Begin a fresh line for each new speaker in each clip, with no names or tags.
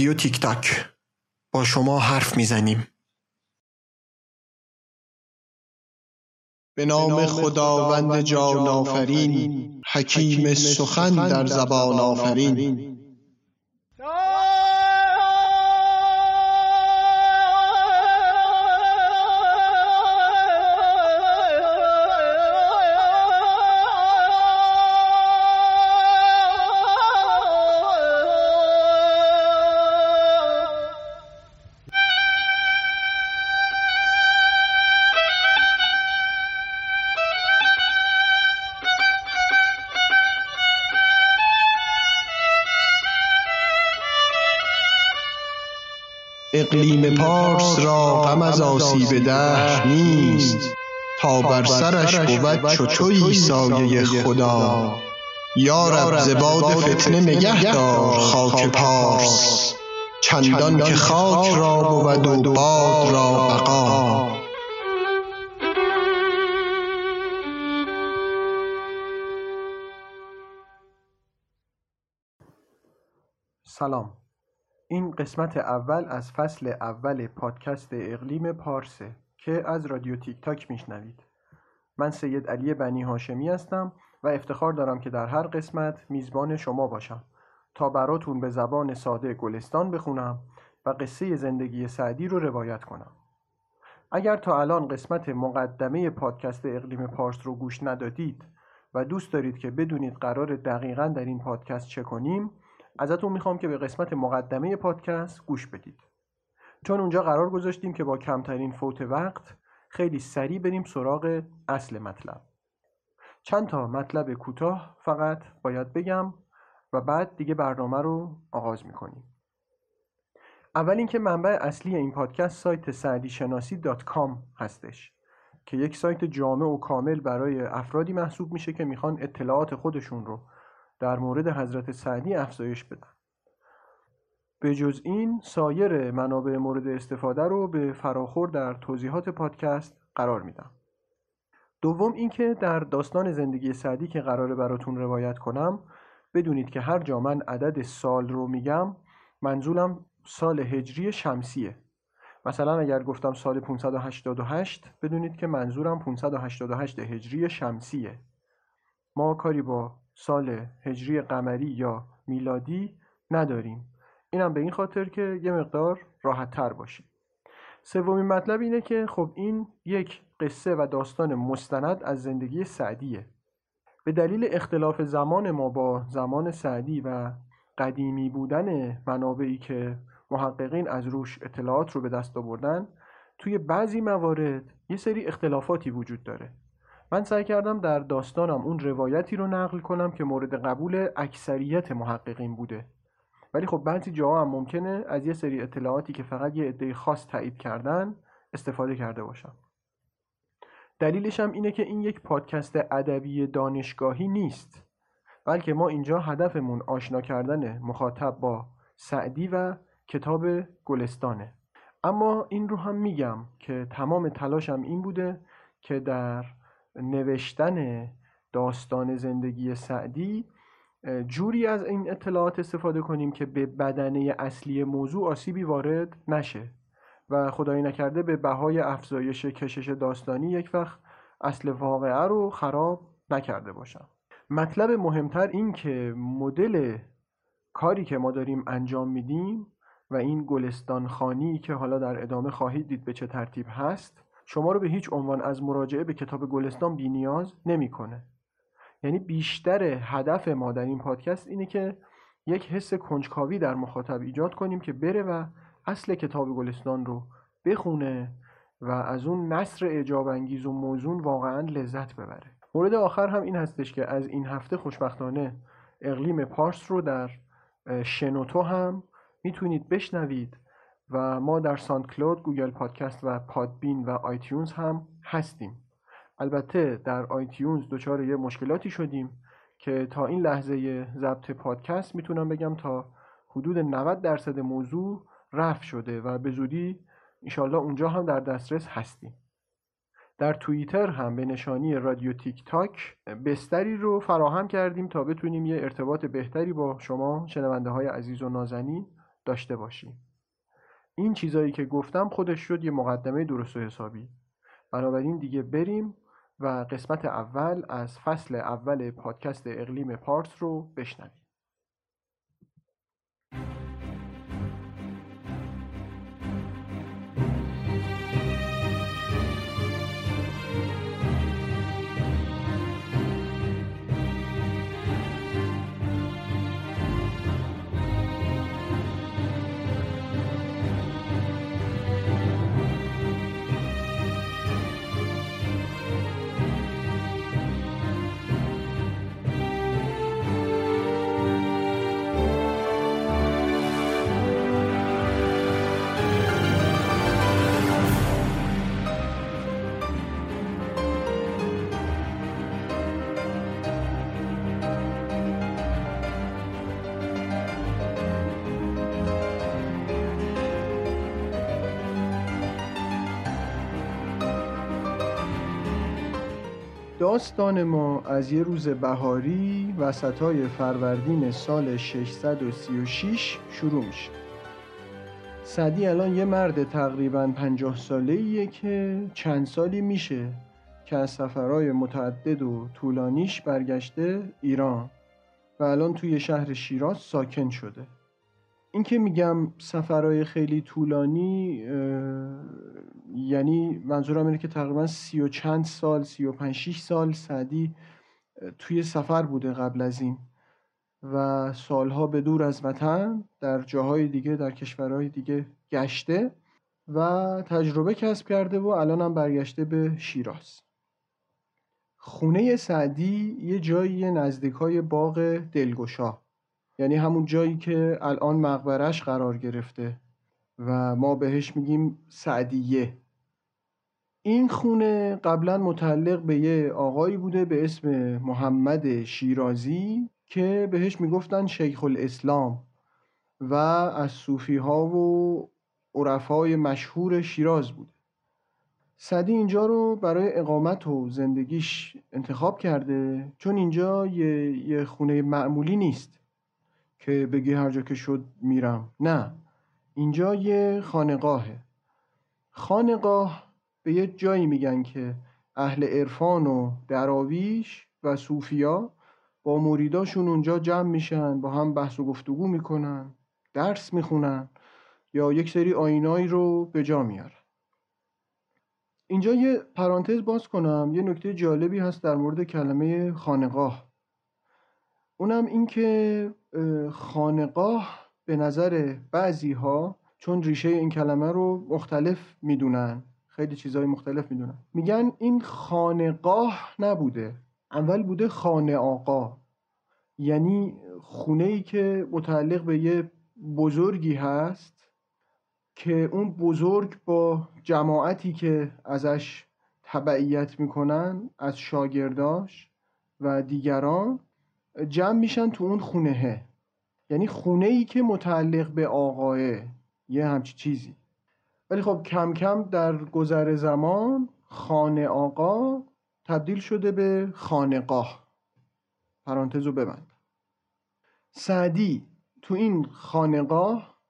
رادیو تیک تاک. با شما حرف می‌زنیم. به نام خداوند جان آفرین. حکیم سخن در زبان آفرین. اقلیم پارس را غم از آسیب دهر نیست تا بر سرش بود چو تویی سایه خدا. یا رب ز باد فتنه نگه دار خاک پارس چندان که خاک را بود و باد را بقا. سلام. این قسمت اول از فصل اول پادکست اقلیم پارسه که از رادیو تیک تاک میشنوید. من سید علی بنی هاشمی هستم و افتخار دارم که در هر قسمت میزبان شما باشم. تا براتون به زبان ساده گلستان بخونم و قصه زندگی سعدی رو روایت کنم. اگر تا الان قسمت مقدمه پادکست اقلیم پارس رو گوش ندادید و دوست دارید که بدونید قرار دقیقا در این پادکست چه کنیم ازتون می‌خوام که به قسمت مقدمه پادکست گوش بدید. چون اونجا قرار گذاشتیم که با کمترین فوت وقت خیلی سریع بریم سراغ اصل مطلب. چند تا مطلب کوتاه فقط باید بگم و بعد دیگه برنامه رو آغاز می‌کنیم. اول اینکه منبع اصلی این پادکست سایت سعدی شناسی هستش که یک سایت جامع و کامل برای افرادی محسوب میشه که می‌خوان اطلاعات خودشون رو در مورد حضرت سعدی افزایش بدن به جز این سایر منابع مورد استفاده رو به فراخور در توضیحات پادکست قرار میدم. دوم اینکه در داستان زندگی سعدی که قراره براتون روایت کنم بدونید که هر جا من عدد سال رو میگم منظورم سال هجری شمسیه. مثلا اگر گفتم سال 588 بدونید که منظورم 588 هجری شمسیه. ما کاری با سال هجری قمری یا میلادی نداریم. اینم به این خاطر که یه مقدار راحت تر باشیم. سومین مطلب اینه که خب این یک قصه و داستان مستند از زندگی سعدیه. به دلیل اختلاف زمان ما با زمان سعدی و قدیمی بودن منابعی که محققین از روش اطلاعات رو به دست آوردن توی بعضی موارد یه سری اختلافاتی وجود داره. من سعی کردم در داستانم اون روایتی رو نقل کنم که مورد قبول اکثریت محققین بوده. ولی خب بعضی جاها هم ممکنه از یه سری اطلاعاتی که فقط یه عده خاص تایید کردن استفاده کرده باشم. دلیلش هم اینه که این یک پادکست ادبی دانشگاهی نیست بلکه ما اینجا هدفمون آشنا کردن مخاطب با سعدی و کتاب گلستانه. اما این رو هم میگم که تمام تلاشم این بوده که در نوشتن داستان زندگی سعدی جوری از این اطلاعات استفاده کنیم که به بدنه اصلی موضوع آسیبی وارد نشه و خدایی نکرده به بهای افزایش کشش داستانی یک وقت اصل واقعه رو خراب نکرده باشم. مطلب مهمتر این که مدل کاری که ما داریم انجام میدیم و این گلستان خانی که حالا در ادامه خواهید دید به چه ترتیب هست شما رو به هیچ عنوان از مراجعه به کتاب گلستان بینیاز نمی‌کنه. یعنی بیشتر هدف ما در این پادکست اینه که یک حس کنجکاوی در مخاطب ایجاد کنیم که بره و اصل کتاب گلستان رو بخونه و از اون نثر اعجاب انگیز و موزون واقعا لذت ببره. مورد آخر هم این هستش که از این هفته خوشبختانه اقلیم پارس رو در شنوتو هم می‌تونید بشنوید. و ما در SoundCloud، Google Podcast و Podbean و iTunes هم هستیم. البته در iTunes دچار یه مشکلاتی شدیم که تا این لحظه ضبط پادکست می‌تونم بگم تا حدود 90 درصد موضوع رفع شده و به زودی انشالله اونجا هم در دسترس هستیم. در توییتر هم به نشانی رادیو تیک تاک بستری رو فراهم کردیم تا بتونیم یه ارتباط بهتری با شما شنونده های عزیز و نازنین داشته باشیم. این چیزایی که گفتم خودش شد یه مقدمه درست و حسابی. بنابراین دیگه بریم و قسمت اول از فصل اول پادکست اقلیم پارس رو بشنویم. داستان ما از یه روز بهاری وسطای فروردین سال 636 شروع میشه. سعدی الان یه مرد تقریبا پنجاه ساله ایه که چند سالی میشه که از سفرهای متعدد و طولانیش برگشته ایران و الان توی شهر شیراز ساکن شده. این که میگم سفرهای خیلی طولانی یعنی منظورم اینه که تقریبا سی و چند سال سی و پنج شیش سال سعدی توی سفر بوده قبل از این و سالها به دور از وطن در جاهای دیگه در کشورهای دیگه گشته و تجربه کسب کرده و الان هم برگشته به شیراز. خونه سعدی یه جایی نزدیک های باغ دلگشا یعنی همون جایی که الان مقبرش قرار گرفته و ما بهش میگیم سعدیه. این خونه قبلا متعلق به یه آقایی بوده به اسم محمد شیرازی که بهش می‌گفتن شیخ الاسلام و از صوفی ها و عرفای مشهور شیراز بوده. سعدی اینجا رو برای اقامت و زندگیش انتخاب کرده چون اینجا یه, یه خونه معمولی نیست که بگی هر جا که شد میرم. نه اینجا یه خانقاهه. خانقاه به یه جایی میگن که اهل عرفان و دراویش و صوفیا با مریداشون اونجا جمع میشن با هم بحث و گفتگو می‌کنن درس می‌خونن یا یک سری آینایی رو به جا میارن. اینجا یه پرانتز باز کنم یه نکته جالبی هست در مورد کلمه خانقاه. اونم این که خانقاه به نظر بعضی ها چون ریشه این کلمه رو مختلف می‌دونن خیلی چیزهای مختلف می‌دونن. میگن این خانقاه نبوده. اول بوده خانه آقا. یعنی خونه ای که متعلق به یه بزرگی هست که اون بزرگ با جماعتی که ازش تبعیت می‌کنن از شاگرداش و دیگران جمع میشن تو اون خونهه یعنی خونه ای که متعلق به آقاه یه همچی چیزی. ولی خب کم کم در گذر زمان خانه آقا تبدیل شده به خانقاه. پرانتز رو ببند. سعدی تو این خانقاه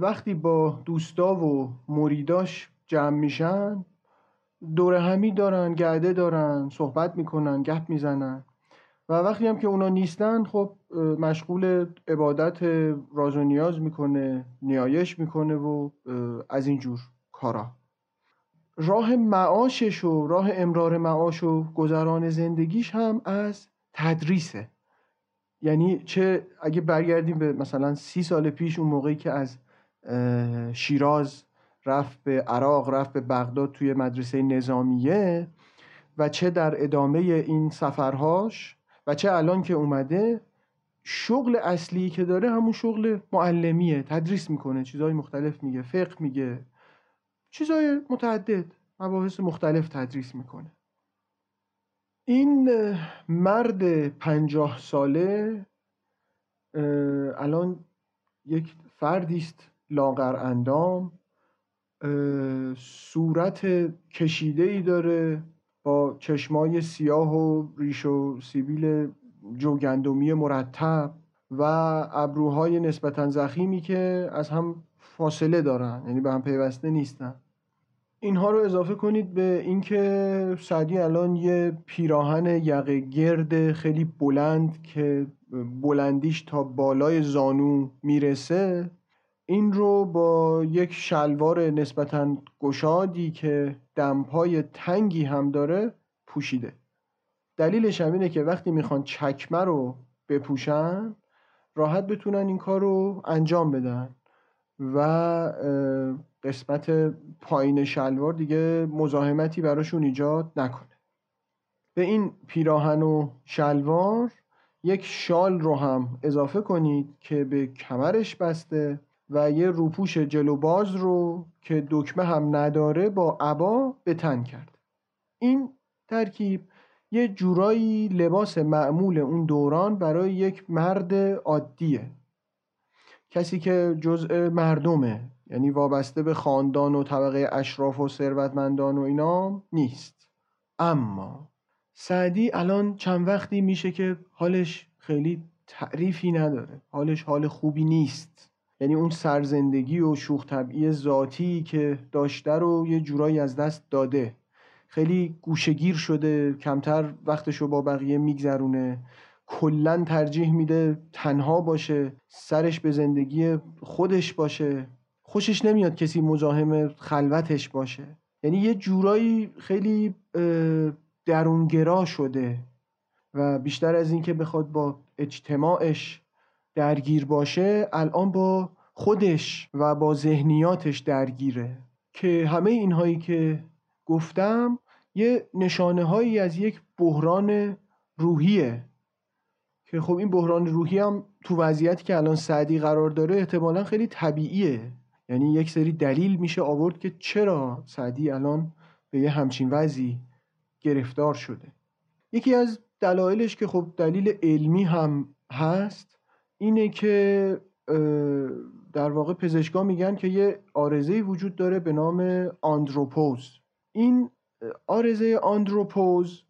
وقتی با دوستا و مریداش جمع میشن دور همی دارن گرده دارن صحبت می‌کنن گپ می‌زنن. و وقتی هم که اونا نیستن خب مشغول عبادت راز و نیاز می‌کنه نیایش می‌کنه و از این جور کارا. راه معاشش و راه امرار معاش و گذران زندگیش هم از تدریسه. یعنی چه اگه برگردیم به مثلا سی سال پیش اون موقعی که از شیراز رفت به عراق رفت به بغداد توی مدرسه نظامیه و چه در ادامه این سفرهاش و چه الان که اومده شغل اصلی که داره همون شغل معلمیه. تدریس می‌کنه چیزهای مختلف میگه فقه میگه. چیزهای متعدد مباحث مختلف تدریس می‌کنه. این مرد پنجاه ساله الان یک فردی است لاغر اندام. صورت کشیده ای داره. با چشمای سیاه و ریش و سیبیل جوگندمی مرتب و ابروهای نسبتا زخیمی که از هم فاصله دارن یعنی به هم پیوسته نیستن. اینها رو اضافه کنید به اینکه سعدی الان یه پیراهن یقه گرد خیلی بلند که بلندیش تا بالای زانو می‌رسه. این رو با یک شلوار نسبتا گشادی که دمپای تنگی هم داره پوشیده. دلیلش هم اینه که وقتی می‌خوان چکمه رو بپوشن راحت بتونن این کار رو انجام بدن و قسمت پایین شلوار دیگه مزاحمتی براشون ایجاد نکنه. به این پیراهن و شلوار یک شال رو هم اضافه کنید که به کمرش بسته و یه روپوش جلو باز رو که دکمه هم نداره با عبا به تن کرد. این ترکیب یه جورایی لباس معمول اون دوران برای یک مرد عادیه. کسی که جزء مردمه یعنی وابسته به خاندان و طبقه اشراف و ثروتمندان و اینا نیست. اما سعدی الان چند وقتی میشه که حالش خیلی تعریفی نداره. حالش حال خوبی نیست. یعنی اون سرزندگی و شوخ طبعی ذاتی که داشته رو یه جورایی از دست داده. خیلی گوشگیر شده کمتر وقتشو با بقیه میگذرونه. کلا ترجیح میده تنها باشه سرش به زندگی خودش باشه. خوشش نمیاد کسی مزاحم خلوتش باشه. یعنی یه جورایی خیلی درونگرا شده و بیشتر از اینکه بخواد با اجتماعش درگیر باشه الان با خودش و با ذهنیاتش درگیره. که همه اینهایی که گفتم یه نشانه هایی از یک بحران روحیه. که خب این بحران روحی هم تو وضعیتی که الان سعدی قرار داره احتمالا خیلی طبیعیه. یعنی یک سری دلیل میشه آورد که چرا سعدی الان به یه همچین وضعی گرفتار شده. یکی از دلایلش که خب دلیل علمی هم هست اینه که در واقع پزشکا میگن که یه آرزه وجود داره به نام آندروپوز. این آرزه آندروپوز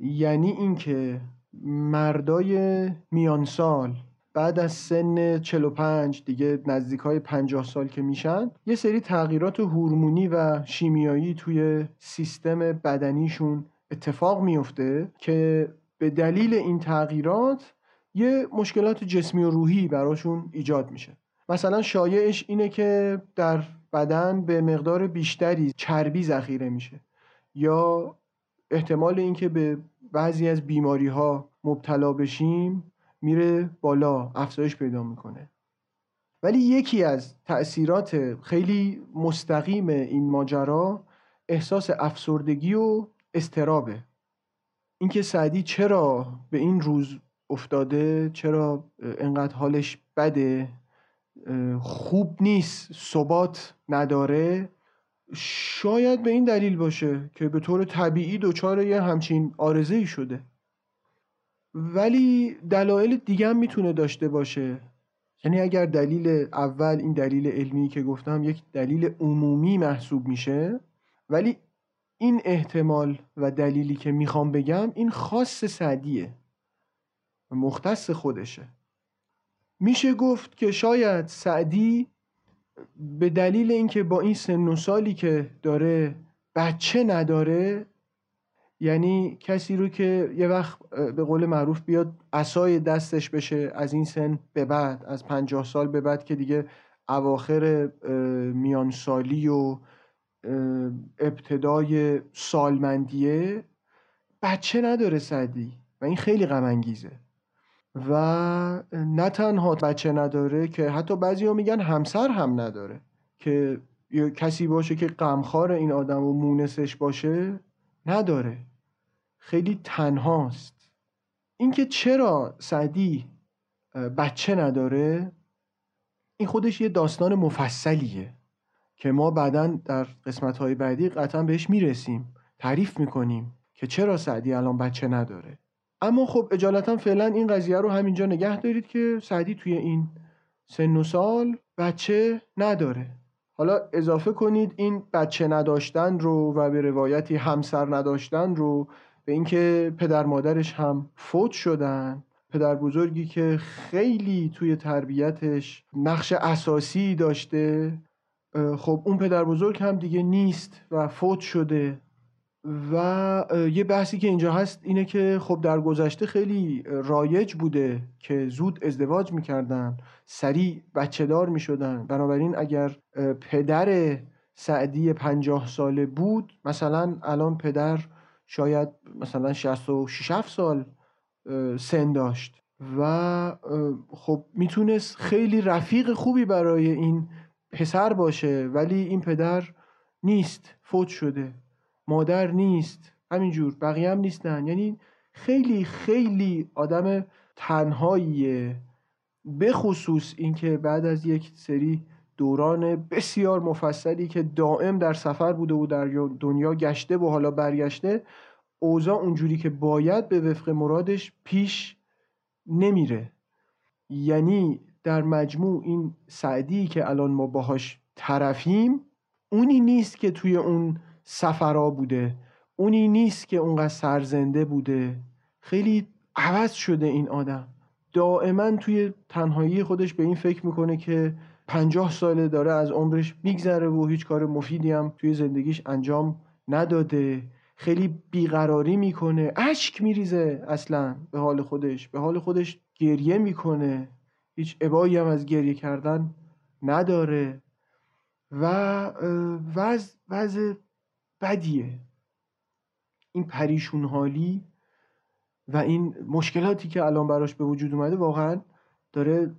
یعنی اینکه مردای میانسال بعد از سن 45 دیگه نزدیک های 50 سال که میشن یه سری تغییرات هورمونی و شیمیایی توی سیستم بدنیشون اتفاق میفته که به دلیل این تغییرات یه مشکلات جسمی و روحی براشون ایجاد میشه. مثلا شایعش اینه که در بدن به مقدار بیشتری چربی ذخیره میشه یا احتمال اینکه به بعضی از بیماری ها مبتلا بشیم میره بالا افزایش پیدا می‌کنه. ولی یکی از تأثیرات خیلی مستقیم این ماجرا احساس افسردگی و استرابه اینکه سعدی چرا به این روز افتاده چرا انقدر حالش بده؟ خوب نیست ثبات نداره. شاید به این دلیل باشه که به طور طبیعی دچار یه همچین آرزه شده. ولی دلایل دیگه هم می‌تونه داشته باشه. یعنی اگر دلیل اول این دلیل علمی که گفتم یک دلیل عمومی محسوب میشه ولی این احتمال و دلیلی که می‌خوام بگم این خاص سعدیه. مختص خودشه. میشه گفت که شاید سعدی به دلیل اینکه با این سن و سالی که داره بچه نداره یعنی کسی رو که یه وقت به قول معروف بیاد اسای دستش بشه از این سن به بعد از پنجاه سال به بعد که دیگه اواخر میان سالی و ابتدای سالمندیه بچه نداره سعدی. و این خیلی غم انگیزه و نه تنها بچه نداره که حتی بعضی ها میگن همسر هم نداره که کسی باشه که غمخوار این آدم و مونسش باشه نداره. خیلی تنهاست. اینکه چرا سعدی بچه نداره این خودش یه داستان مفصلیه که ما بعدا در قسمت های بعدی قطعا بهش می‌رسیم تعریف می‌کنیم که چرا سعدی الان بچه نداره. اما خب اجالتا فعلا این قضیه رو همینجا نگه دارید که سعدی توی این سن و سال بچه نداره. حالا اضافه کنید این بچه نداشتن رو و به روایتی همسر نداشتن رو به اینکه پدر مادرش هم فوت شدن پدر بزرگی که خیلی توی تربیتش نقش اساسی داشته خب اون پدر بزرگ هم دیگه نیست و فوت شده. و یه بحثی که اینجا هست اینه که خب در گذشته خیلی رایج بوده که زود ازدواج می‌کردن سریع بچه دار می‌شدن. بنابراین اگر پدر سعدی پنجاه ساله بود مثلا الان پدر شاید مثلا 66 سال سن داشت. و خب می‌تونست خیلی رفیق خوبی برای این پسر باشه ولی این پدر نیست فوت شده. مادر نیست. همینجور بقیه هم نیستن. یعنی خیلی خیلی آدم تنهاییه. به خصوص اینکه بعد از یک سری دوران بسیار مفصلی که دائم در سفر بوده و در دنیا گشته و حالا برگشته اوضاع اونجوری که باید به وفق مرادش پیش نمیره. یعنی در مجموع این سعدی که الان ما باهاش طرفیم اونی نیست که توی اون سفرا بوده. اونی نیست که اونقدر سرزنده بوده. خیلی عوض شده این آدم. دائما توی تنهایی خودش به این فکر می‌کنه که پنجاه ساله داره از عمرش میگذره و هیچ کار مفیدی هم توی زندگیش انجام نداده. خیلی بیقراری می‌کنه. اشک میریزه اصلا به حال خودش. به حال خودش گریه می‌کنه. هیچ عبایی هم از گریه کردن نداره. و وضع وضع بدیه. این پریشون حالی و این مشکلاتی که الان براش به وجود اومده واقعا داره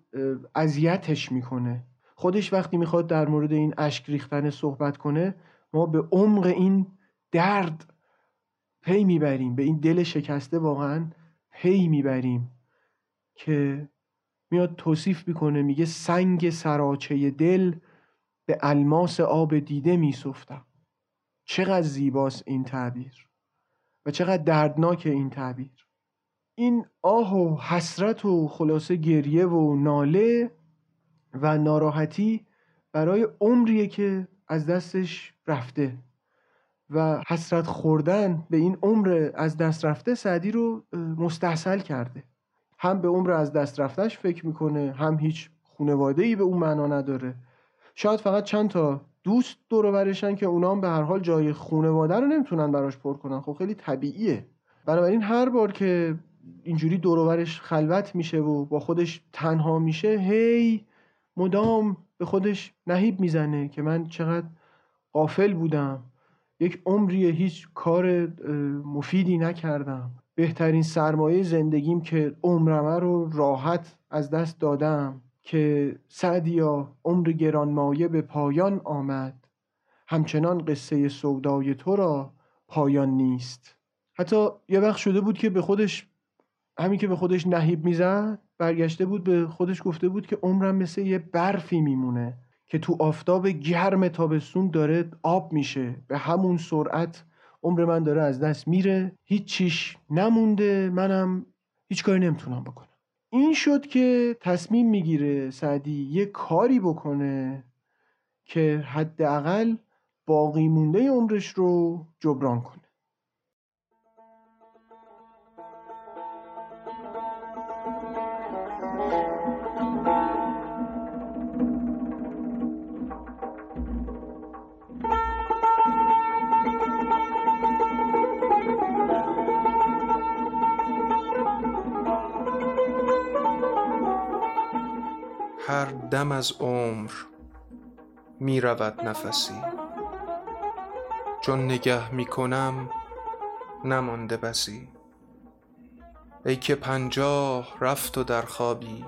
اذیتش می‌کنه. خودش وقتی می‌خواد در مورد این اشک ریختن صحبت کنه ما به عمق این درد پی می‌بریم. به این دل شکسته واقعا پی می‌بریم که میاد توصیف می‌کنه میگه سنگ سراچه دل به الماس آب دیده میسفتم. چقدر زیباست این تعبیر و چقدر دردناک این تعبیر. این آه و حسرت و خلاصه گریه و ناله و ناراحتی برای عمریه که از دستش رفته و حسرت خوردن به این عمر از دست رفته سعدی رو مستحصل کرده. هم به عمر از دست رفتش فکر می‌کنه هم هیچ خونواده ای به اون معنا نداره. شاید فقط چند تا دوست دور که اونا هم به هر حال جای خونواده رو نمی‌تونن براش پر کنن. خب خیلی طبیعیه. بنابراین هر بار که اینجوری دوروبرش خلوت میشه و با خودش تنها میشه هی مدام به خودش نهیب می‌زنه که من چقدر قافل بودم. یک عمری هیچ کار مفیدی نکردم. بهترین سرمایه زندگیم که عمرمه رو راحت از دست دادم. که سعدیا عمر گرانمایه به پایان آمد. همچنان قصه سودای تو را پایان نیست. حتی یه وقت شده بود که به خودش همین که به خودش نهیب می‌زد برگشته بود به خودش گفته بود که عمرم مثل یه برفی میمونه که تو آفتاب گرم تابستون داره آب میشه. به همون سرعت عمر من داره از دست میره. هیچ چیش نمونده. منم هیچ کاری نمی‌تونم بکنم. این شد که تصمیم می‌گیره سعدی یه کاری بکنه که حداقل باقی مونده عمرش رو جبران کنه.
هر دم از عمر می رود نفسی. چون نگه می کنم نمانده بسی. ای که پنجاه رفت و در خوابی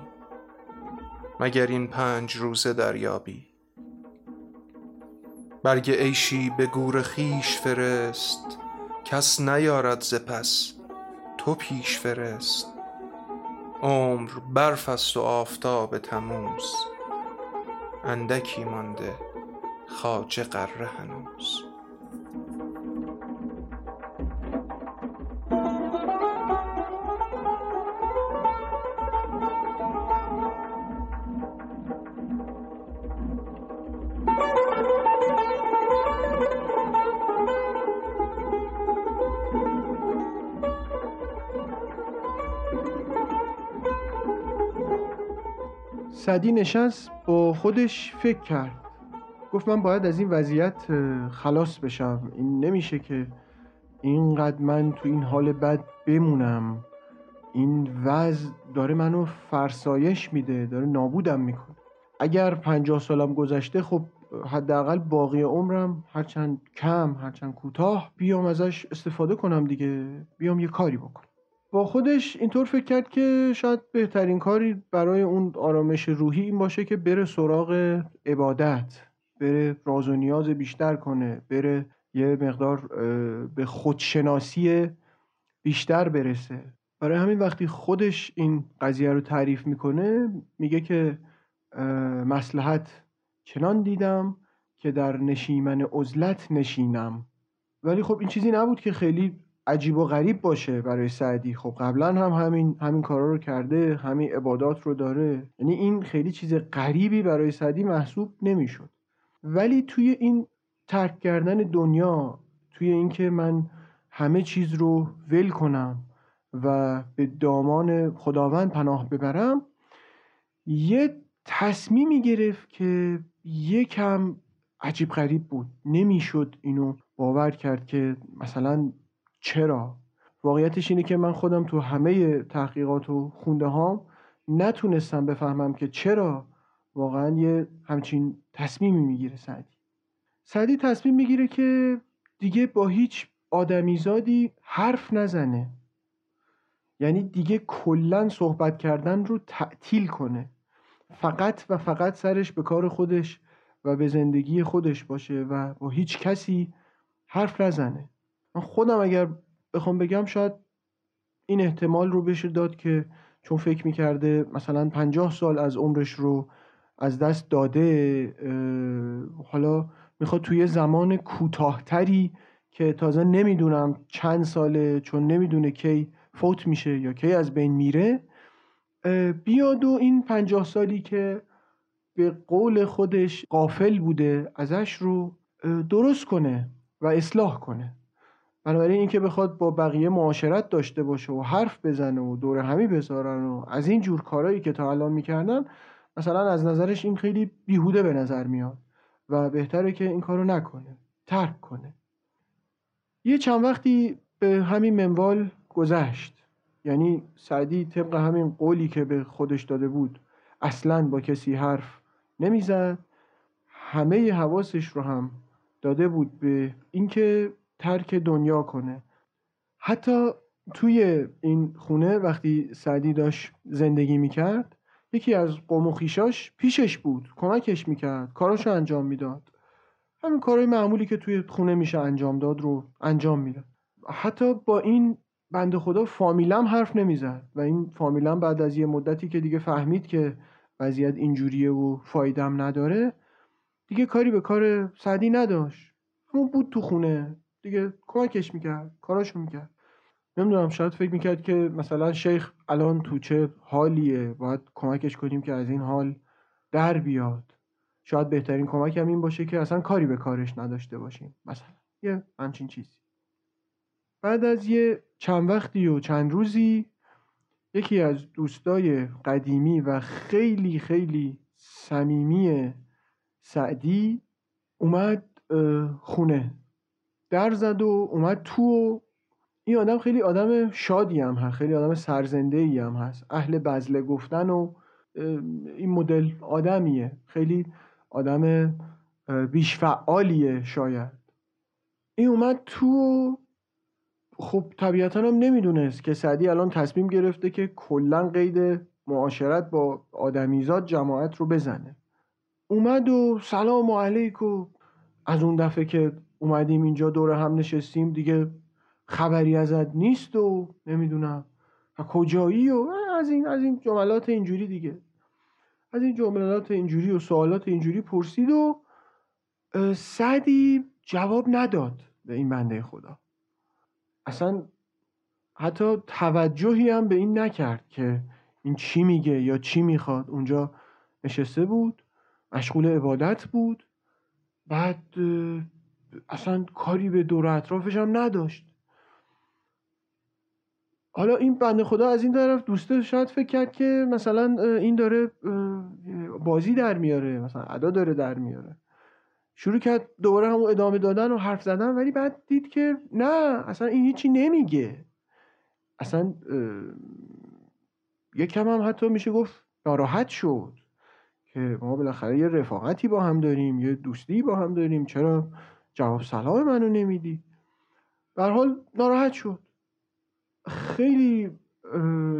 مگر این پنج روزه دریابی. برگ عیشی به گور خویش فرست کس نیارد ز پس تو پیش فرست. عمر برف است و آفتاب تموز اندکی مانده خواجه غره هنوز.
سعدی نشست با خودش فکر کرد. گفت من باید از این وضعیت خلاص بشم. این نمیشه که اینقدر من تو این حال بد بمونم. این وضع داره منو فرسایش میده داره نابودم می‌کنه. اگر پنجاه سالم گذشته خب حداقل باقی عمرم هرچند کم هرچند کوتاه بیام ازش استفاده کنم دیگه. بیام یه کاری بکنم. با خودش اینطور فکر کرد که شاید بهترین کاری برای اون آرامش روحی این باشه که بره سراغ عبادت بره راز و نیاز بیشتر کنه بره یه مقدار به خودشناسی بیشتر برسه. برای همین وقتی خودش این قضیه رو تعریف می‌کنه میگه که مسلحت چنان دیدم که در نشیمن عزلت نشینم. ولی خب این چیزی نبود که خیلی عجیب و غریب باشه برای سعدی. خب قبلا هم همین همین کارا رو کرده همین عبادات رو داره. یعنی این خیلی چیز غریبی برای سعدی محسوب نمی‌شد. ولی توی این ترک کردن دنیا توی اینکه من همه چیز رو ول کنم و به دامان خداوند پناه ببرم یه تصمیمی گرفت که یکم عجیب غریب بود. نمی‌شد اینو باور کرد که مثلا چرا؟ واقعیتش اینه که من خودم تو همه تحقیقات و خونده هام نتونستم بفهمم که چرا واقعا یه همچین تصمیمی می‌گیره سعدی. سعدی تصمیم می‌گیره که دیگه با هیچ آدمیزادی حرف نزنه. یعنی دیگه کلا صحبت کردن رو تعطیل کنه. فقط و فقط سرش به کار خودش و به زندگی خودش باشه و با هیچ کسی حرف نزنه. من خودم اگر بخوام بگم شاید این احتمال رو بشه داد که چون فکر می‌کرده مثلا پنجاه سال از عمرش رو از دست داده حالا می‌خواد توی زمان کوتاهتری که تازه نمی‌دونم چند ساله چون نمی‌دونه کی فوت میشه یا کی از بین میره بیاد و این پنجاه سالی که به قول خودش قافل بوده ازش رو درست کنه و اصلاح کنه. بنابراین اینکه بخواد با بقیه معاشرت داشته باشه و حرف بزنه و دور همی بذارن و از این جور کارهایی که تا الان می‌کردن مثلا از نظرش این خیلی بیهوده به نظر میاد و بهتره که این کارو نکنه ترک کنه. یه چند وقتی به همین منوال گذشت. یعنی سعدی طبق همین قولی که به خودش داده بود اصلا با کسی حرف نمی‌زد. همه حواسش رو هم داده بود به اینکه ترک دنیا کنه. حتی توی این خونه وقتی سعدی داشت زندگی می‌کرد یکی از قوم و خیشاش پیشش بود کمکش می‌کرد کاراشو انجام می‌داد. همین کارهای معمولی که توی خونه میشه انجام داد رو انجام می‌داد حتی با این بنده خدا فامیلم حرف نمی‌زد و این فامیلم بعد از یه مدتی که دیگه فهمید که وضعیت اینجوریه و فایدم نداره دیگه کاری به کار سعدی نداشت. همون بود تو خونه. دیگه کمکش می‌کرد کاراشو می‌کرد. نمی‌دونم شاید فکر می‌کرد که مثلا شیخ الان تو چه حالیه باید کمکش کنیم که از این حال در بیاد. شاید بهترین کمک هم این باشه که اصلا کاری به کارش نداشته باشیم مثلا. یه همچین چیزی. بعد از یه چند وقتی و چند روزی یکی از دوستای قدیمی و خیلی خیلی صمیمی سعدی اومد خونه. در زد و اومد تو و این آدم خیلی آدم شادی هم هست خیلی آدم سرزنده ای هم هست. اهل بزله گفتن و این مدل آدمیه. خیلی آدم بیش فعالیه شاید. این اومد تو خب طبیعتا هم نمی‌دونست که سعدی الان تصمیم گرفته که کلا قید معاشرت با آدمیزاد جماعت رو بزنه. اومد و سلام علیک و از اون دفعه که اومدیم اینجا دور هم نشستیم. دیگه خبری ازت نیست و نمی‌دونم. کجایی و از این از این جملات اینجوری دیگه. از این جملات اینجوری و سوالات اینجوری پرسید و سعدی جواب نداد به این بنده خدا. اصلا حتی توجهی هم به این نکرد که این چی میگه یا چی می‌خواد. اونجا نشسته بود مشغول عبادت بود. بعد اصلا کاری به دور اطرافش هم نداشت. حالا این بنده خدا از این طرف دوسته شاید فکر کرد که مثلا این داره بازی در میاره مثلا ادا داره در میاره. شروع کرد دوباره همون ادامه دادن و حرف زدن ولی بعد دید که نه اصلا این هیچی نمیگه. اصلا یک کم هم حتی میشه گفت ناراحت شد که ما بالاخره یه رفاقتی با هم داریم یه دوستی با هم داریم چرا جواب سلام منو نمیدی. به حال ناراحت شد. خیلی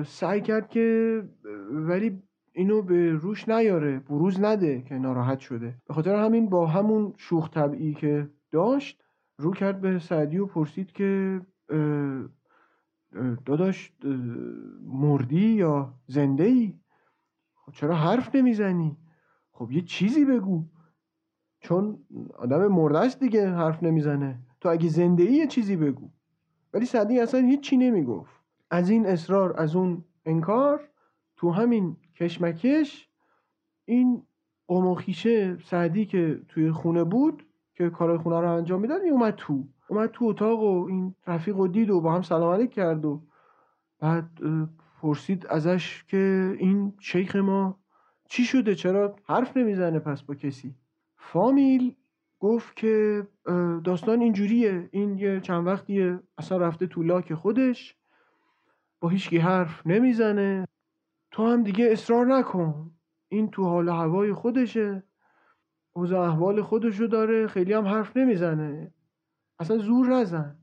سعی کرد که ولی اینو به روش نیاره بروز نده که ناراحت شده. به خاطر همین با همون شوخ طبعی که داشت رو کرد به سعدی و پرسید که داداش مردی یا زنده ای خب چرا حرف نمی‌زنی؟ خب یه چیزی بگو. چون آدم است دیگه حرف نمی‌زنه. تو اگه زنده ای یه چیزی بگو. ولی سعدی اصلا هیچی نمی‌گفت. از این اصرار از اون انکار تو همین کشمکش این قوم سعدی که توی خونه بود که کارهای خونه رو انجام می‌داد اومد تو. اومد تو اتاق و این رفیق و دید و با هم سلام علیک کرد و بعد پرسید ازش که این شیخ ما چی شده؟ چرا حرف نمی‌زنه پس با کسی؟ فامیل گفت که داستان اینجوریه. این یه چند وقتیه اصلا رفته تو لاک خودش. با هیچکی حرف نمی‌زنه. تو هم دیگه اصرار نکن. این تو حال هوای خودشه. اوضاع احوال خودشو داره. خیلی هم حرف نمی‌زنه. اصلا زور نزن.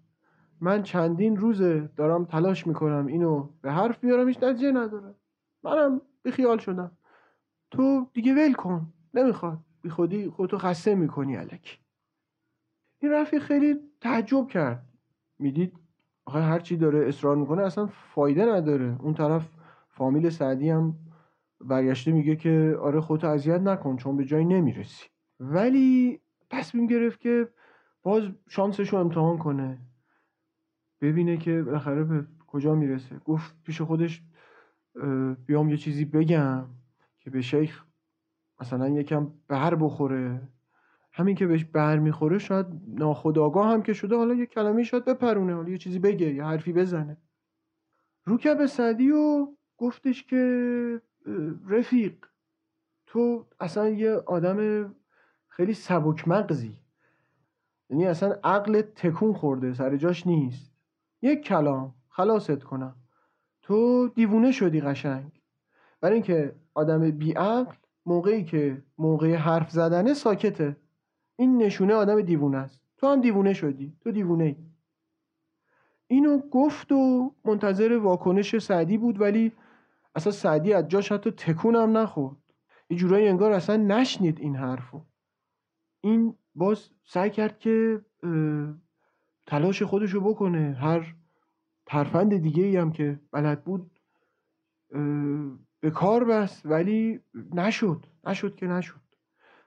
من چندین روزه دارم تلاش می‌کنم اینو به حرف بیارم هیچ نتیجه نداره. منم خیال شدم. تو دیگه ول کن. نمی‌خواد. بی خودی خودتو خسته می‌کنی علکی این رفیق خیلی تعجب کرد. می‌دید آخه هرچی داره اصرار می‌کنه اصلا فایده نداره. اون طرف فامیل سعدی هم برگشته میگه که آره خودتو اذیت نکن چون به جایی نمی‌رسی. ولی تصمیم گرفت که باز شانسش رو امتحان کنه. ببینه که بالاخره به کجا می‌رسه. گفت پیش خودش بیام یه چیزی بگم که به شیخ مثلا یکم بر بخوره. همین که بهش بر می‌خوره شاید ناخداگاه هم که شده حالا یه کلمه شاید بپرونه حالا یه چیزی بگه یه حرفی بزنه. روکب سعدی و گفتش که رفیق تو اصلا یه آدم خیلی سبک مغزی یعنی اصلا عقل تکون خورده سر جاش نیست. یک کلام خلاصت کنم. تو دیوونه شدی قشنگ. برای اینکه آدم بیعقل موقعی که موقع حرف زدنه ساکته. این نشونه آدم دیوونه است. تو هم دیوونه شدی. تو دیوونه ای اینو گفت و منتظر واکنش سعدی بود ولی اصلا سعدی از جاش حتی تکونم نخورد. یه جورایی انگار اصلا نشنید این حرفو. این باز سعی کرد که تلاش خودشو بکنه. هر ترفند دیگه ای هم که بلد بود به کار بست ولی نشد. نشد که نشد.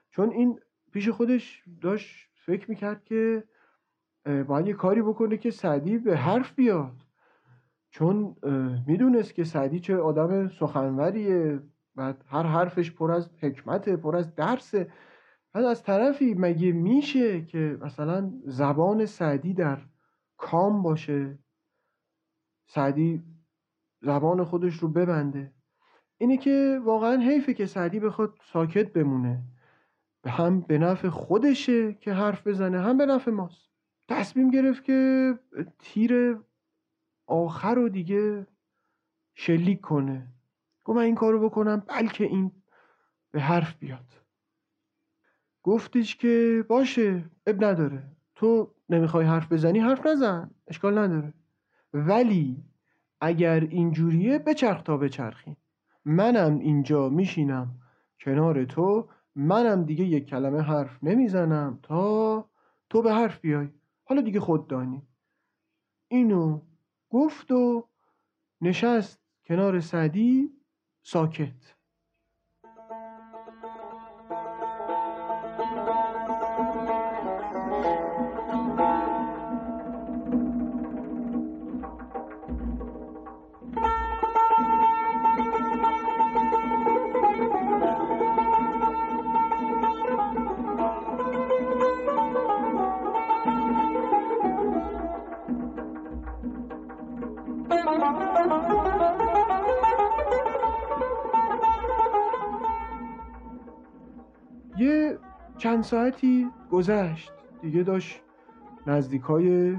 چون این پیش خودش داشت فکر می‌کرد که باید یه کاری بکنه که سعدی به حرف بیاد. چون می‌دونست که سعدی چه آدم سخنوریه بعد هر حرفش پر از حکمته پر از درسه. بعد از طرفی مگه میشه که مثلا زبان سعدی در کام باشه؟ سعدی زبان خودش رو ببنده. اینه که واقعا حیفه که سعدی بخواد ساکت بمونه. هم به نفع خودشه که حرف بزنه هم به نفع ماست. تصمیم گرفت که تیر آخر رو دیگه شلیک کنه. گفت من این کارو بکنم بلکه این به حرف بیاد. گفتش که باشه اب نداره. تو نمی‌خوای حرف بزنی حرف نزن. اشکال نداره. ولی اگر اینجوریه بچرخ تا بچرخی منم اینجا میشینم کنار تو منم دیگه یک کلمه حرف نمی‌زنم تا تو به حرف بیای. حالا دیگه خود دانی. اینو گفت و نشست کنار سعدی ساکت. چند ساعتی گذشت. دیگه داشت نزدیکای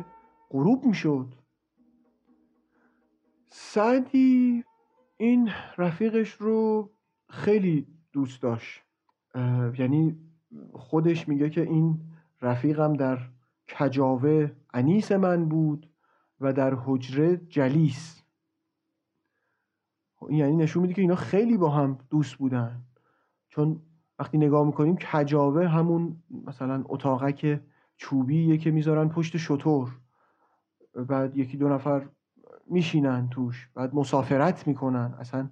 غروب می‌شد. سعدی این رفیقش رو خیلی دوست داشت. یعنی خودش میگه که این رفیقم در کجاوه انیس من بود و در حجره جلیس. یعنی نشون میده که اینا خیلی با هم دوست بودن. چون وقتی نگاه می‌کنیم کجاوه همون مثلا اتاقک چوبیه که می‌ذارن پشت شطور بعد یکی دو نفر میشینن توش بعد مسافرت می‌کنن. اصلا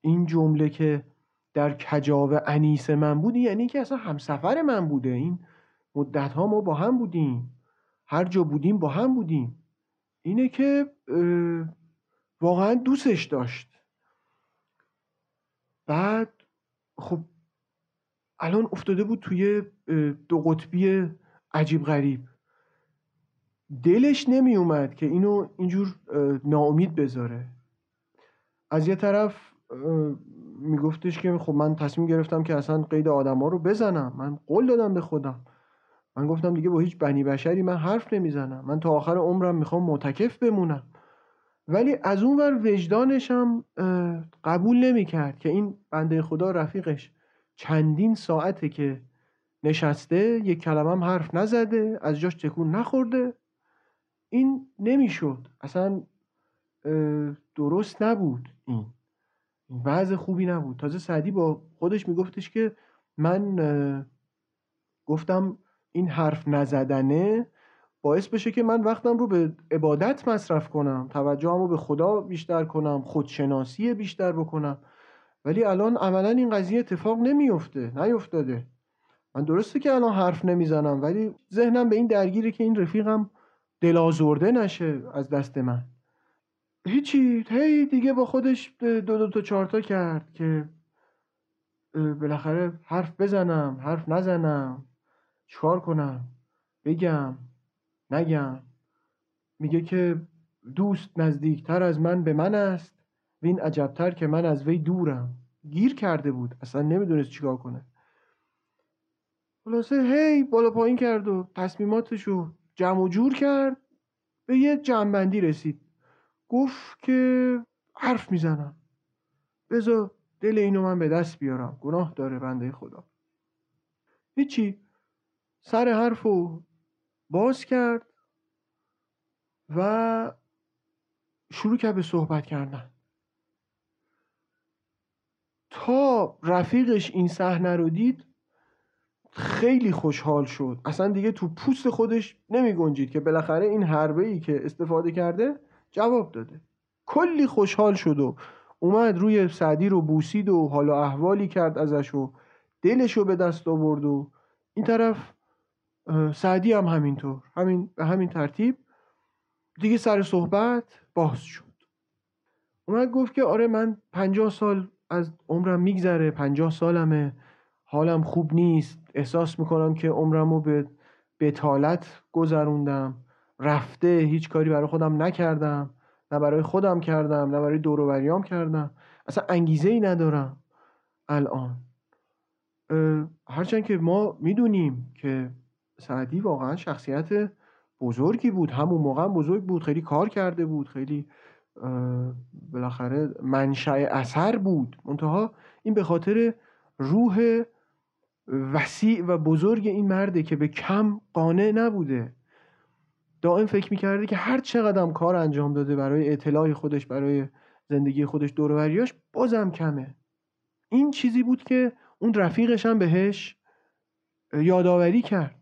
این جمله که در کجاوه انیس من بود یعنی که اصلا همسفر من بوده. این مدت ها ما با هم بودیم. هر جا بودیم با هم بودیم. اینه که واقعا دوستش داشت. بعد خب الان افتاده بود توی دو قطبی عجیب غریب. دلش نمی اومد که اینو اینجور ناامید بذاره. از یه طرف میگفتش که خب من تصمیم گرفتم که اصلا قید آدم ها رو بزنم. من قول دادم به خودم. من گفتم دیگه با هیچ بنی بشری من حرف نمی‌زنم. من تا آخر عمرم می‌خوام معتکف بمونم. ولی از اون ور وجدانشم قبول نمی‌کرد که این بنده خدا رفیقش چندین ساعته که نشسته یک کلمه هم حرف نزده از جاش تکون نخورده. این نمی‌شد. اصلا درست نبود این. وضع خوبی نبود. تازه سعدی با خودش میگفتش که من گفتم این حرف نزدنه. باعث بشه که من وقتم رو به عبادت مصرف کنم توجهم رو به خدا بیشتر کنم خودشناسی بیشتر بکنم. ولی الان عملا این قضیه اتفاق نمیفته نیفتاده. من درسته که الان حرف نمی‌زنم ولی ذهنم به این درگیره که این رفیقم دلازرده نشه از دست من. هیچی هی دیگه با خودش دو دو تا چارتا کرد که بالاخره حرف بزنم حرف نزنم چکار کنم؟ بگم. نگم. میگه که دوست نزدیکتر از من به من است وین عجبتر که من از وی دورم. گیر کرده بود. اصلا نمی‌دونست چیکار کنه. خلاصه هی بالا پایین کرد و تصمیماتشو جمع و جور کرد. به یه جمعبندی رسید. گفت که حرف می‌زنم. بذار دل اینو من به دست بیارم. گناه داره بنده خدا. هیچی. سر حرفو باز کرد و شروع کرد به صحبت کردن. تا رفیقش این صحنه رو دید خیلی خوشحال شد. اصلا دیگه تو پوست خودش نمی گنجید که بالاخره این حربه ای که استفاده کرده جواب داده. کلی خوشحال شد و اومد روی سعدی رو بوسید و حالا احوالی کرد ازش و دلش رو به دست آورد و این طرف سعدی هم همینطور. همین به همین ترتیب دیگه سر صحبت باز شد. اومد گفت که آره من پنجاه سال از عمرم میگذره پنجاه سالمه. حالم خوب نیست. احساس می‌کنم که عمرم رو به بتالت گذروندم. رفته هیچ کاری برای خودم نکردم. نه برای خودم کردم نه برای دوروبریام کردم. اصلا انگیزه ای ندارم الان. هرچند که ما می‌دونیم که سعدی واقعا شخصیت بزرگی بود. همون موقع بزرگ بود. خیلی کار کرده بود. خیلی بالاخره منشأ اثر بود. منتها این به خاطر روح وسیع و بزرگ این مرده که به کم قانع نبوده. دائم فکر می‌کرده که هر چقدر کار انجام داده برای اطلاع خودش برای زندگی خودش دوروریاش بازم کمه. این چیزی بود که اون رفیقش هم بهش یادآوری کرد.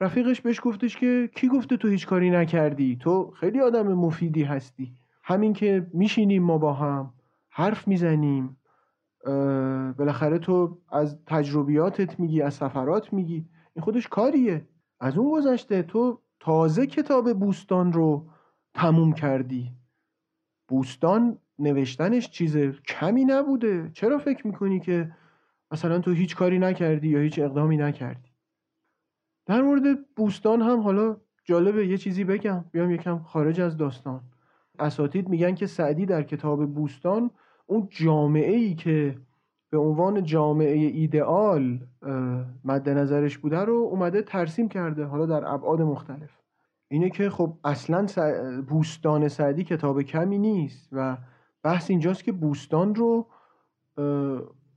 رفیقش بهش گفتش که کی گفته تو هیچ کاری نکردی؟ تو خیلی آدم مفیدی هستی. همین که میشینیم ما با هم حرف می‌زنیم بالاخره تو از تجربیاتت میگی از سفرات میگی. این خودش کاریه. از اون گذشته تو تازه کتاب بوستان رو تموم کردی. بوستان نوشتنش چیز کمی نبوده. چرا فکر می‌کنی که مثلا تو هیچ کاری نکردی یا هیچ اقدامی نکردی؟ در مورد بوستان هم حالا جالبه یه چیزی بگم. بیام یکم خارج از داستان. اساتید میگن که سعدی در کتاب بوستان اون جامعه ای که به عنوان جامعه ایدئال مد نظرش بوده رو اومده ترسیم کرده حالا در ابعاد مختلف. اینه که خب اصلا بوستان سعدی کتاب کمی نیست و بحث اینجاست که بوستان رو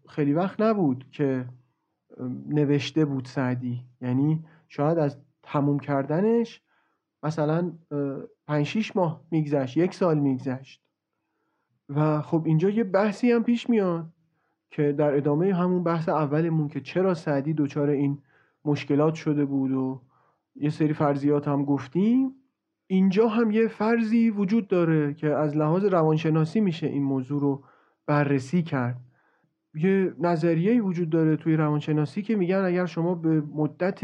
خیلی وقت نبود که نوشته بود سعدی. یعنی شاید از تموم کردنش مثلا پنج شیش ماه میگذشت یک سال میگذشت. و خب اینجا یه بحثی هم پیش میاد که در ادامه همون بحث اولمون که چرا سعدی دچار این مشکلات شده بود و یه سری فرضیات هم گفتیم اینجا هم یه فرضی وجود داره که از لحاظ روانشناسی میشه این موضوع رو بررسی کرد. یه نظریه وجود داره توی روانشناسی که میگن اگر شما به مدت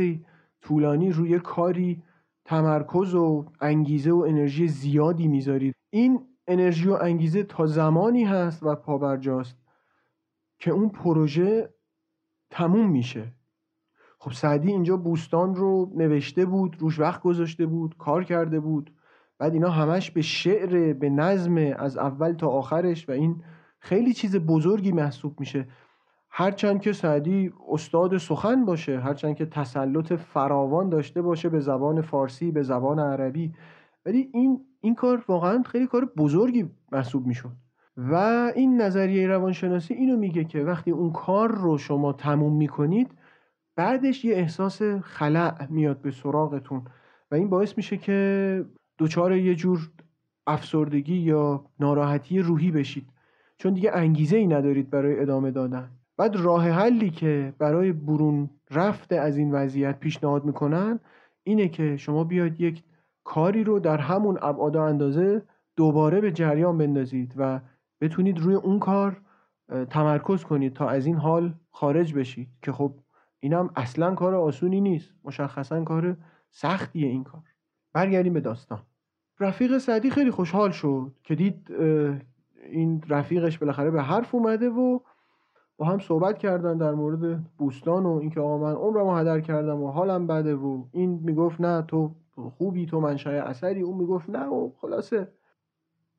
طولانی روی کاری تمرکز و انگیزه و انرژی زیادی می‌ذارید. این انرژی و انگیزه تا زمانی هست و پابرجاست که اون پروژه تموم میشه. خب سعدی اینجا بوستان رو نوشته بود روش وقت گذاشته بود کار کرده بود. بعد اینا همش به شعر به نظم از اول تا آخرش و این خیلی چیز بزرگی محسوب میشه. هرچند که سعدی استاد سخن باشه هرچند که تسلط فراوان داشته باشه به زبان فارسی به زبان عربی ولی این این کار واقعا خیلی کار بزرگی محسوب می‌شد. و این نظریه روانشناسی اینو میگه که وقتی اون کار رو شما تموم می‌کنید بعدش یه احساس خلع میاد به سراغتون و این باعث میشه که دچار یه جور افسردگی یا ناراحتی روحی بشید. چون دیگه انگیزه ای ندارید برای ادامه دادن. بعد راه حلی که برای برون رفته از این وضعیت پیشنهاد می‌کنن اینه که شما بیاید یک کاری رو در همون ابعاد اندازه دوباره به جریان بندازید و بتونید روی اون کار تمرکز کنید تا از این حال خارج بشید که خب اینم اصلا کار آسونی نیست مشخصا کار سختیه این کار. برگردیم به داستان. رفیق سعدی خیلی خوشحال شد که دید این رفیقش بالاخره به حرف اومده و با هم صحبت کردن در مورد بوستان و اینکه آقا من عمرمو هدر کردم و حالم بده و این می‌گفت نه تو خوبی تو منشأ اثری. اون می‌گفت نه و خلاصه.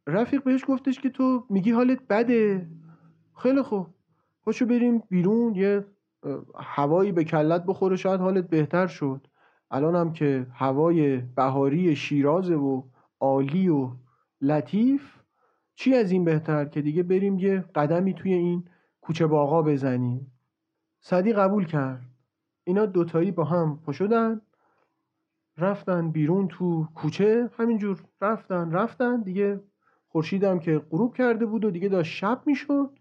رفیق بهش گفتش که تو میگی حالت بده. خیلی خوب. پاشو بریم بیرون. یه هوایی به کلت بخوره. شاید حالت بهتر شد. الان هم که هوای بهاری شیرازه و عالی و لطیف. چی از این بهتر که دیگه بریم یه قدمی توی این کوچه باغا بزنیم صدی قبول کرد. اینا دوتایی با هم پشدن رفتن بیرون تو کوچه. همینجور رفتن رفتن. دیگه خورشیدم که غروب کرده بود و دیگه داشت شب می‌شد.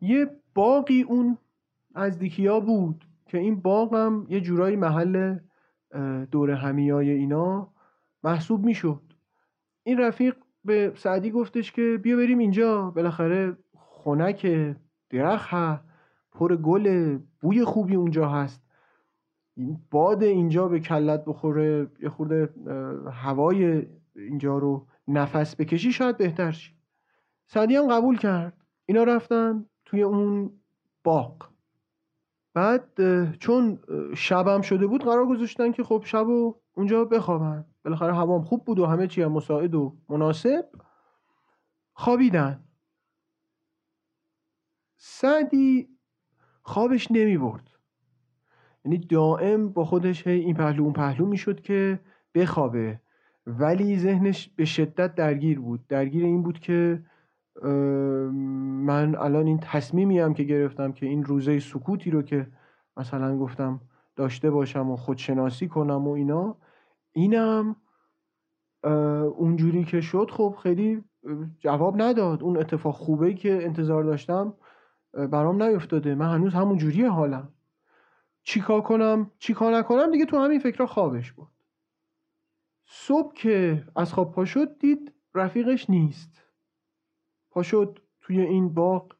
یه باقی اون از دیکیا بود که این باغ هم یه جورایی محل دور همیای اینا محسوب می‌شد. این رفیق به سعدی گفتش که بیا بریم اینجا. بالاخره خنک درخت ها پر گل بوی خوبی اونجا هست. این باد اینجا به کلت بخوره یه خورده هوای اینجا رو نفس بکشی شاید بهتر شی سعدی هم قبول کرد. اینا رفتن توی اون باغ. بعد چون شبم شده بود قرار گذاشتن که خب شب و اونجا بخوابن. بالاخره هوام خوب بود و همه چی هم مساعد و مناسب. خوابیدن. سعدی خوابش نمی برد. یعنی دائم با خودش این پهلو اون پهلو می‌شد که بخوابه. ولی ذهنش به شدت درگیر بود. درگیر این بود که من الان این تصمیمی هم که گرفتم که این روزه سکوتی رو که مثلا گفتم داشته باشم و خودشناسی کنم و اینا اینم اونجوری که شد خب خیلی جواب نداد. اون اتفاق خوبه که انتظار داشتم برام نیفتاده. من هنوز همون جوریه حالم. چیکار کنم؟ چیکار نکنم؟ دیگه تو همین فکرها خوابش بود صبح که از خواب پا شد دید رفیقش نیست. پا توی این باغ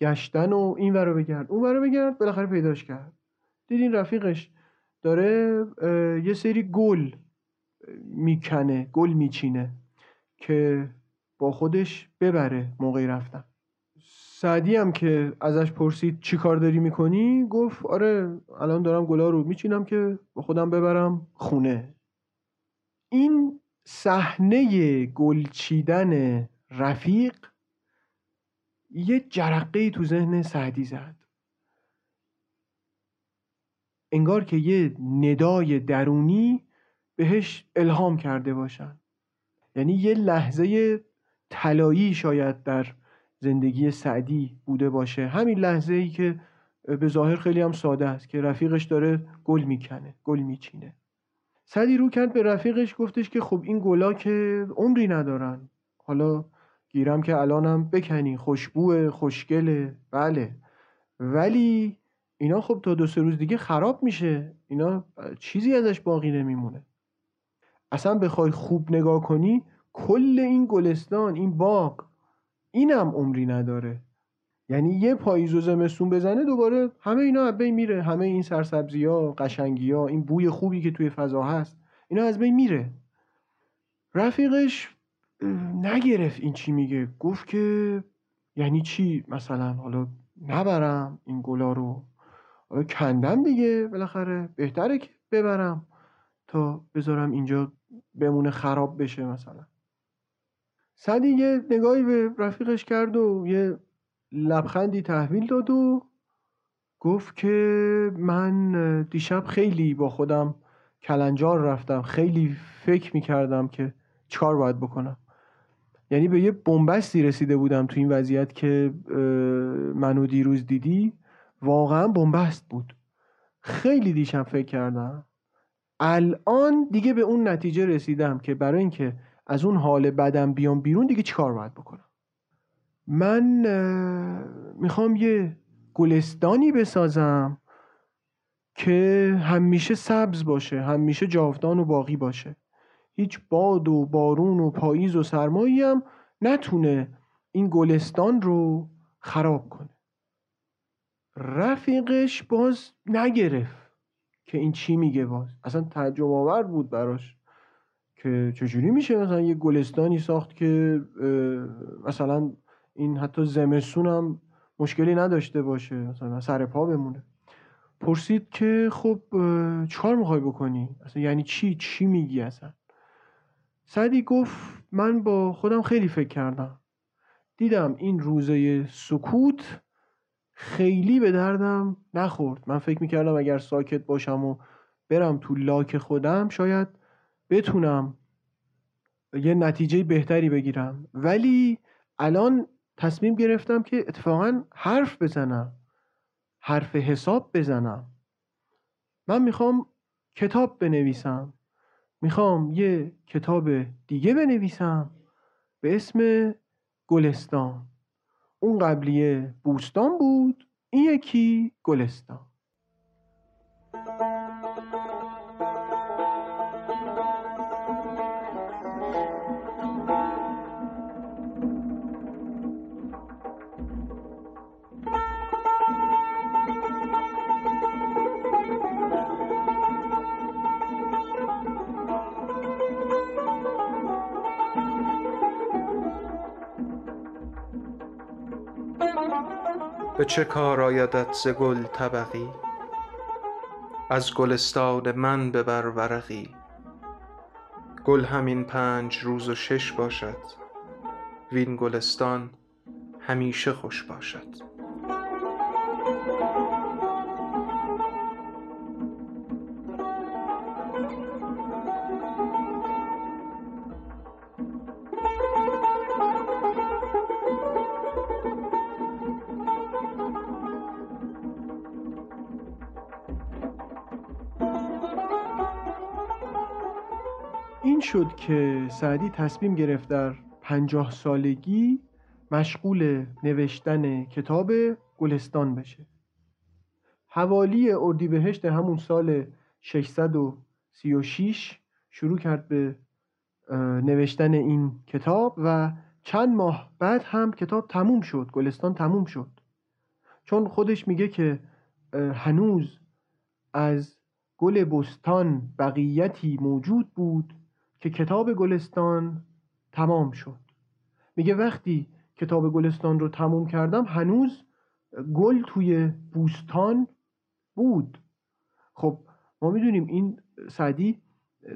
گشتن و این ورو بگرد اون ورو بگرد بالاخره پیداش کرد. دید این رفیقش داره یه سری گل می‌کنه گل میچینه که با خودش ببره موقعی رفتن. سعدی هم که ازش پرسید چی کار داری می‌کنی؟ گفت آره الان دارم گلا رو میچینم که با خودم ببرم خونه. این صحنه گل چیدن رفیق یه جرقه تو ذهن سعدی زد. انگار که یه ندای درونی بهش الهام کرده باشن. یعنی یه لحظه طلایی شاید در زندگی سعدی بوده باشه. همین لحظه ای که به ظاهر خیلی هم ساده است که رفیقش داره گل می‌کنه گل میچینه. سعدی رو کرد به رفیقش گفتش که خب این گلا که عمری ندارن. حالا گیرم که الانم بکنی خوشبوه خوشگله. بله. ولی اینا خب تا دو سه روز دیگه خراب میشه. اینا چیزی ازش باقی نمیمونه. اصلا بخوای خوب نگاه کنی کل این گلستان این باغ اینم عمری نداره. یعنی یه پاییز و زمستون بزنه دوباره همه اینا از بین میره. همه این سرسبزی ها قشنگی ها این بوی خوبی که توی فضا هست اینا از بین میره. رفیقش نگرفت این چی میگه. گفت که یعنی چی؟ مثلا حالا نبرم این گلا رو. حالا کندم دیگه بالاخره. بهتره که ببرم تا بذارم اینجا بمونه خراب بشه مثلا. سعدی یه نگاهی به رفیقش کرد و یه لبخندی تحویل داد و گفت که من دیشب خیلی با خودم کلنجار رفتم. خیلی فکر می‌کردم که چکار باید بکنم. یعنی به یه بنبستی رسیده بودم تو این وضعیت که منو دیروز دیدی. واقعا بنبست بود. خیلی دیشب فکر کردم. الان دیگه به اون نتیجه رسیدم که برای اینکه از اون حال بدم بیام بیرون دیگه چیکار باید بکنم؟ من می‌خوام یه گلستانی بسازم که همیشه سبز باشه همیشه جاودان و باقی باشه. هیچ باد و بارون و پاییز و سرمایی هم نتونه این گلستان رو خراب کنه. رفیقش باز نگرفت که این چی میگه باز. اصلا تعجب آور بود براش. که چجوری میشه مثلا یه گلستانی ساخت که مثلا این حتی زمستون هم مشکلی نداشته باشه مثلا سر پا بمونه. پرسید که خب چکار می‌خوای بکنی؟ اصلا یعنی چی؟ چی میگی اصلا؟ سعدی گفت من با خودم خیلی فکر کردم. دیدم این روزه سکوت خیلی به دردم نخورد. من فکر می‌کردم اگر ساکت باشم و برم تو لاک خودم شاید بتونم یه نتیجه بهتری بگیرم. ولی الان تصمیم گرفتم که اتفاقا حرف بزنم. حرف حساب بزنم. من می‌خوام کتاب بنویسم. می‌خوام یه کتاب دیگه بنویسم به اسم گلستان. اون قبلیه بوستان بود این یکی گلستان.
به چه کار آیدت ز گل طبقی؟ از گلستان من ببر ورقی. گل همین پنج روز و شش باشد. وین گلستان همیشه خوش باشد.
که سعدی تصمیم گرفت در پنجاه سالگی مشغول نوشتن کتاب گلستان بشه. حوالی اردیبهشت همون سال 636 شروع کرد به نوشتن این کتاب و چند ماه بعد هم کتاب تموم شد گلستان تموم شد. چون خودش میگه که هنوز از گل بستان بقیتی موجود بود که کتاب گلستان تمام شد. میگه وقتی کتاب گلستان رو تموم کردم هنوز گل توی بوستان بود. خب ما می‌دونیم این سعدی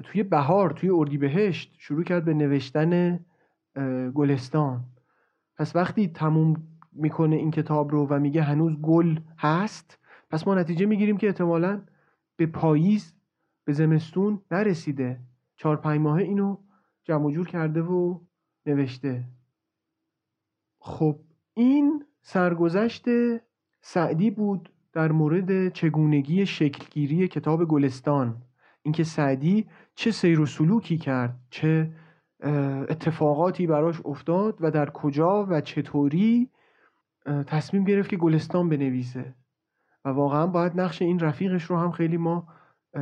توی بهار توی اردیبهشت شروع کرد به نوشتن گلستان. پس وقتی تموم می‌کنه این کتاب رو و میگه هنوز گل هست پس ما نتیجه می‌گیریم که احتمالا به پاییز به زمستون نرسیده. چهار پنج ماهه اینو جمع جور کرده و نوشته. خب این سرگذشت سعدی بود در مورد چگونگی شکلگیری کتاب گلستان. اینکه سعدی چه سیر و سلوکی کرد چه اتفاقاتی براش افتاد و در کجا و چطوری تصمیم گرفت که گلستان بنویسه. و واقعا باید نقش این رفیقش رو هم خیلی ما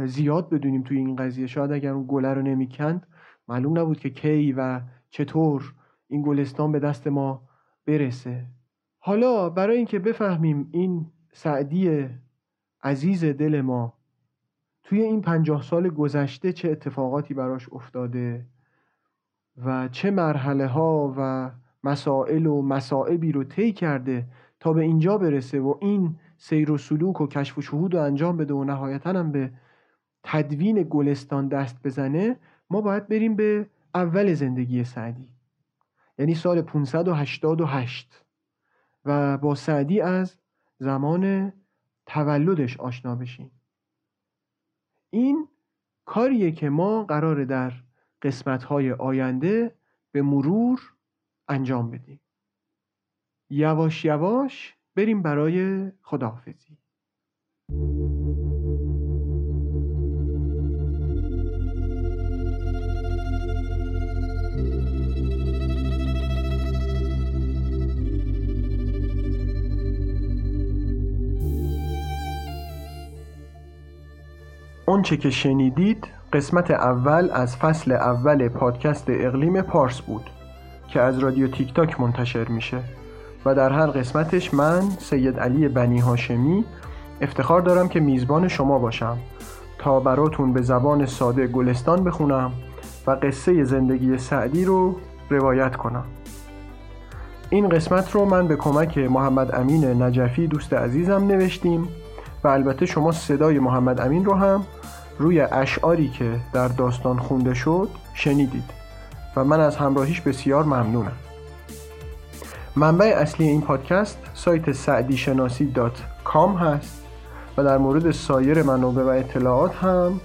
زیاد بدونیم توی این قضیه. شاید اگر اون گله رو نمی‌کند معلوم نبود که کی و چطور این گلستان به دست ما برسه. حالا برای اینکه بفهمیم این سعدی عزیز دل ما توی این پنجاه سال گذشته چه اتفاقاتی براش افتاده و چه مرحله ها و مسائل و مسائبی رو طی کرده تا به اینجا برسه و این سیر و سلوک و کشف و شهود رو انجام بده و نهایتا هم به تدوین گلستان دست بزنه ما باید بریم به اول زندگی سعدی. یعنی سال 588 و با سعدی از زمان تولدش آشنا بشیم. این کاریه که ما قراره در قسمتهای آینده به مرور انجام بدیم. یواش یواش بریم برای خداحافظی. اونچه که شنیدید قسمت اول از فصل اول پادکست اقلیم پارس بود که از رادیو تیک تاک منتشر میشه و در هر قسمتش من سید علی بنی هاشمی افتخار دارم که میزبان شما باشم تا براتون به زبان ساده گلستان بخونم و قصه زندگی سعدی رو روایت کنم. این قسمت رو من به کمک محمد امین نجفی دوست عزیزم نوشتیم و البته شما صدای محمد امین رو هم روی اشعاری که در داستان خونده شد شنیدید و من از همراهیش بسیار ممنونم. منبع اصلی این پادکست سایت سعدی شناسی dot com هست و در مورد سایر منابع و اطلاعات هم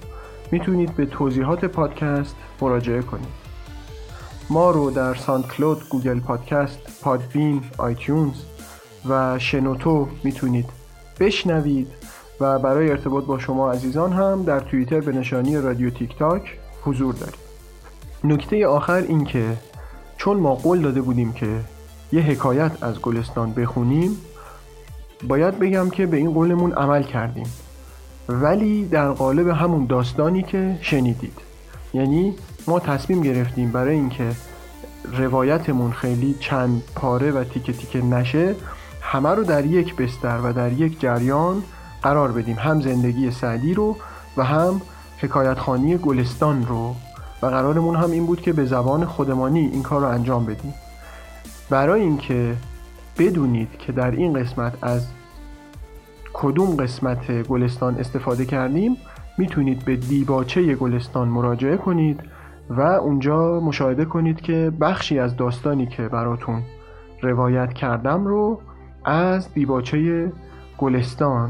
می‌تونید به توضیحات پادکست مراجعه کنید. ما رو در SoundCloud، Google Podcast، Podbean، iTunes و شنوتو می‌تونید بشنوید و برای ارتباط با شما عزیزان هم در توییتر به نشانی رادیو تیک تاک حضور داریم. نکته آخر این که چون ما قول داده بودیم که یه حکایت از گلستان بخونیم باید بگم که به این قولمون عمل کردیم. ولی در قالب همون داستانی که شنیدید. یعنی ما تصمیم گرفتیم برای اینکه روایتمون خیلی چند پاره و تیکه تیکه نشه همه رو در یک بستر و در یک جریان قرار بدیم هم زندگی سعدی رو و هم حکایت خانی گلستان رو. و قرارمون هم این بود که به زبان خودمانی این کار رو انجام بدیم. برای اینکه بدونید که در این قسمت از کدوم قسمت گلستان استفاده کردیم می‌تونید به دیباچه گلستان مراجعه کنید و اونجا مشاهده کنید که بخشی از داستانی که براتون روایت کردم رو از دیباچه گلستان.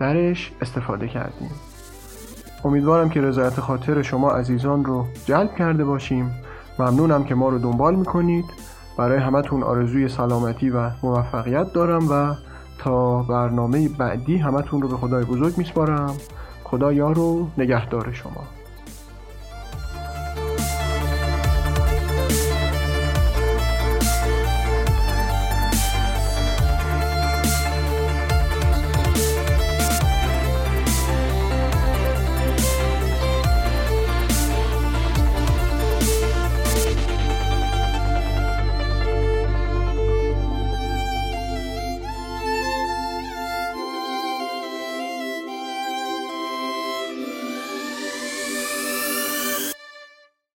درش استفاده کردیم. امیدوارم که رضایت خاطر شما عزیزان رو جلب کرده باشیم. ممنونم که ما رو دنبال می‌کنید. برای همتون آرزوی سلامتی و موفقیت دارم و تا برنامه بعدی همتون رو به خدای بزرگ میسپارم. خدا یار و نگهدار شما.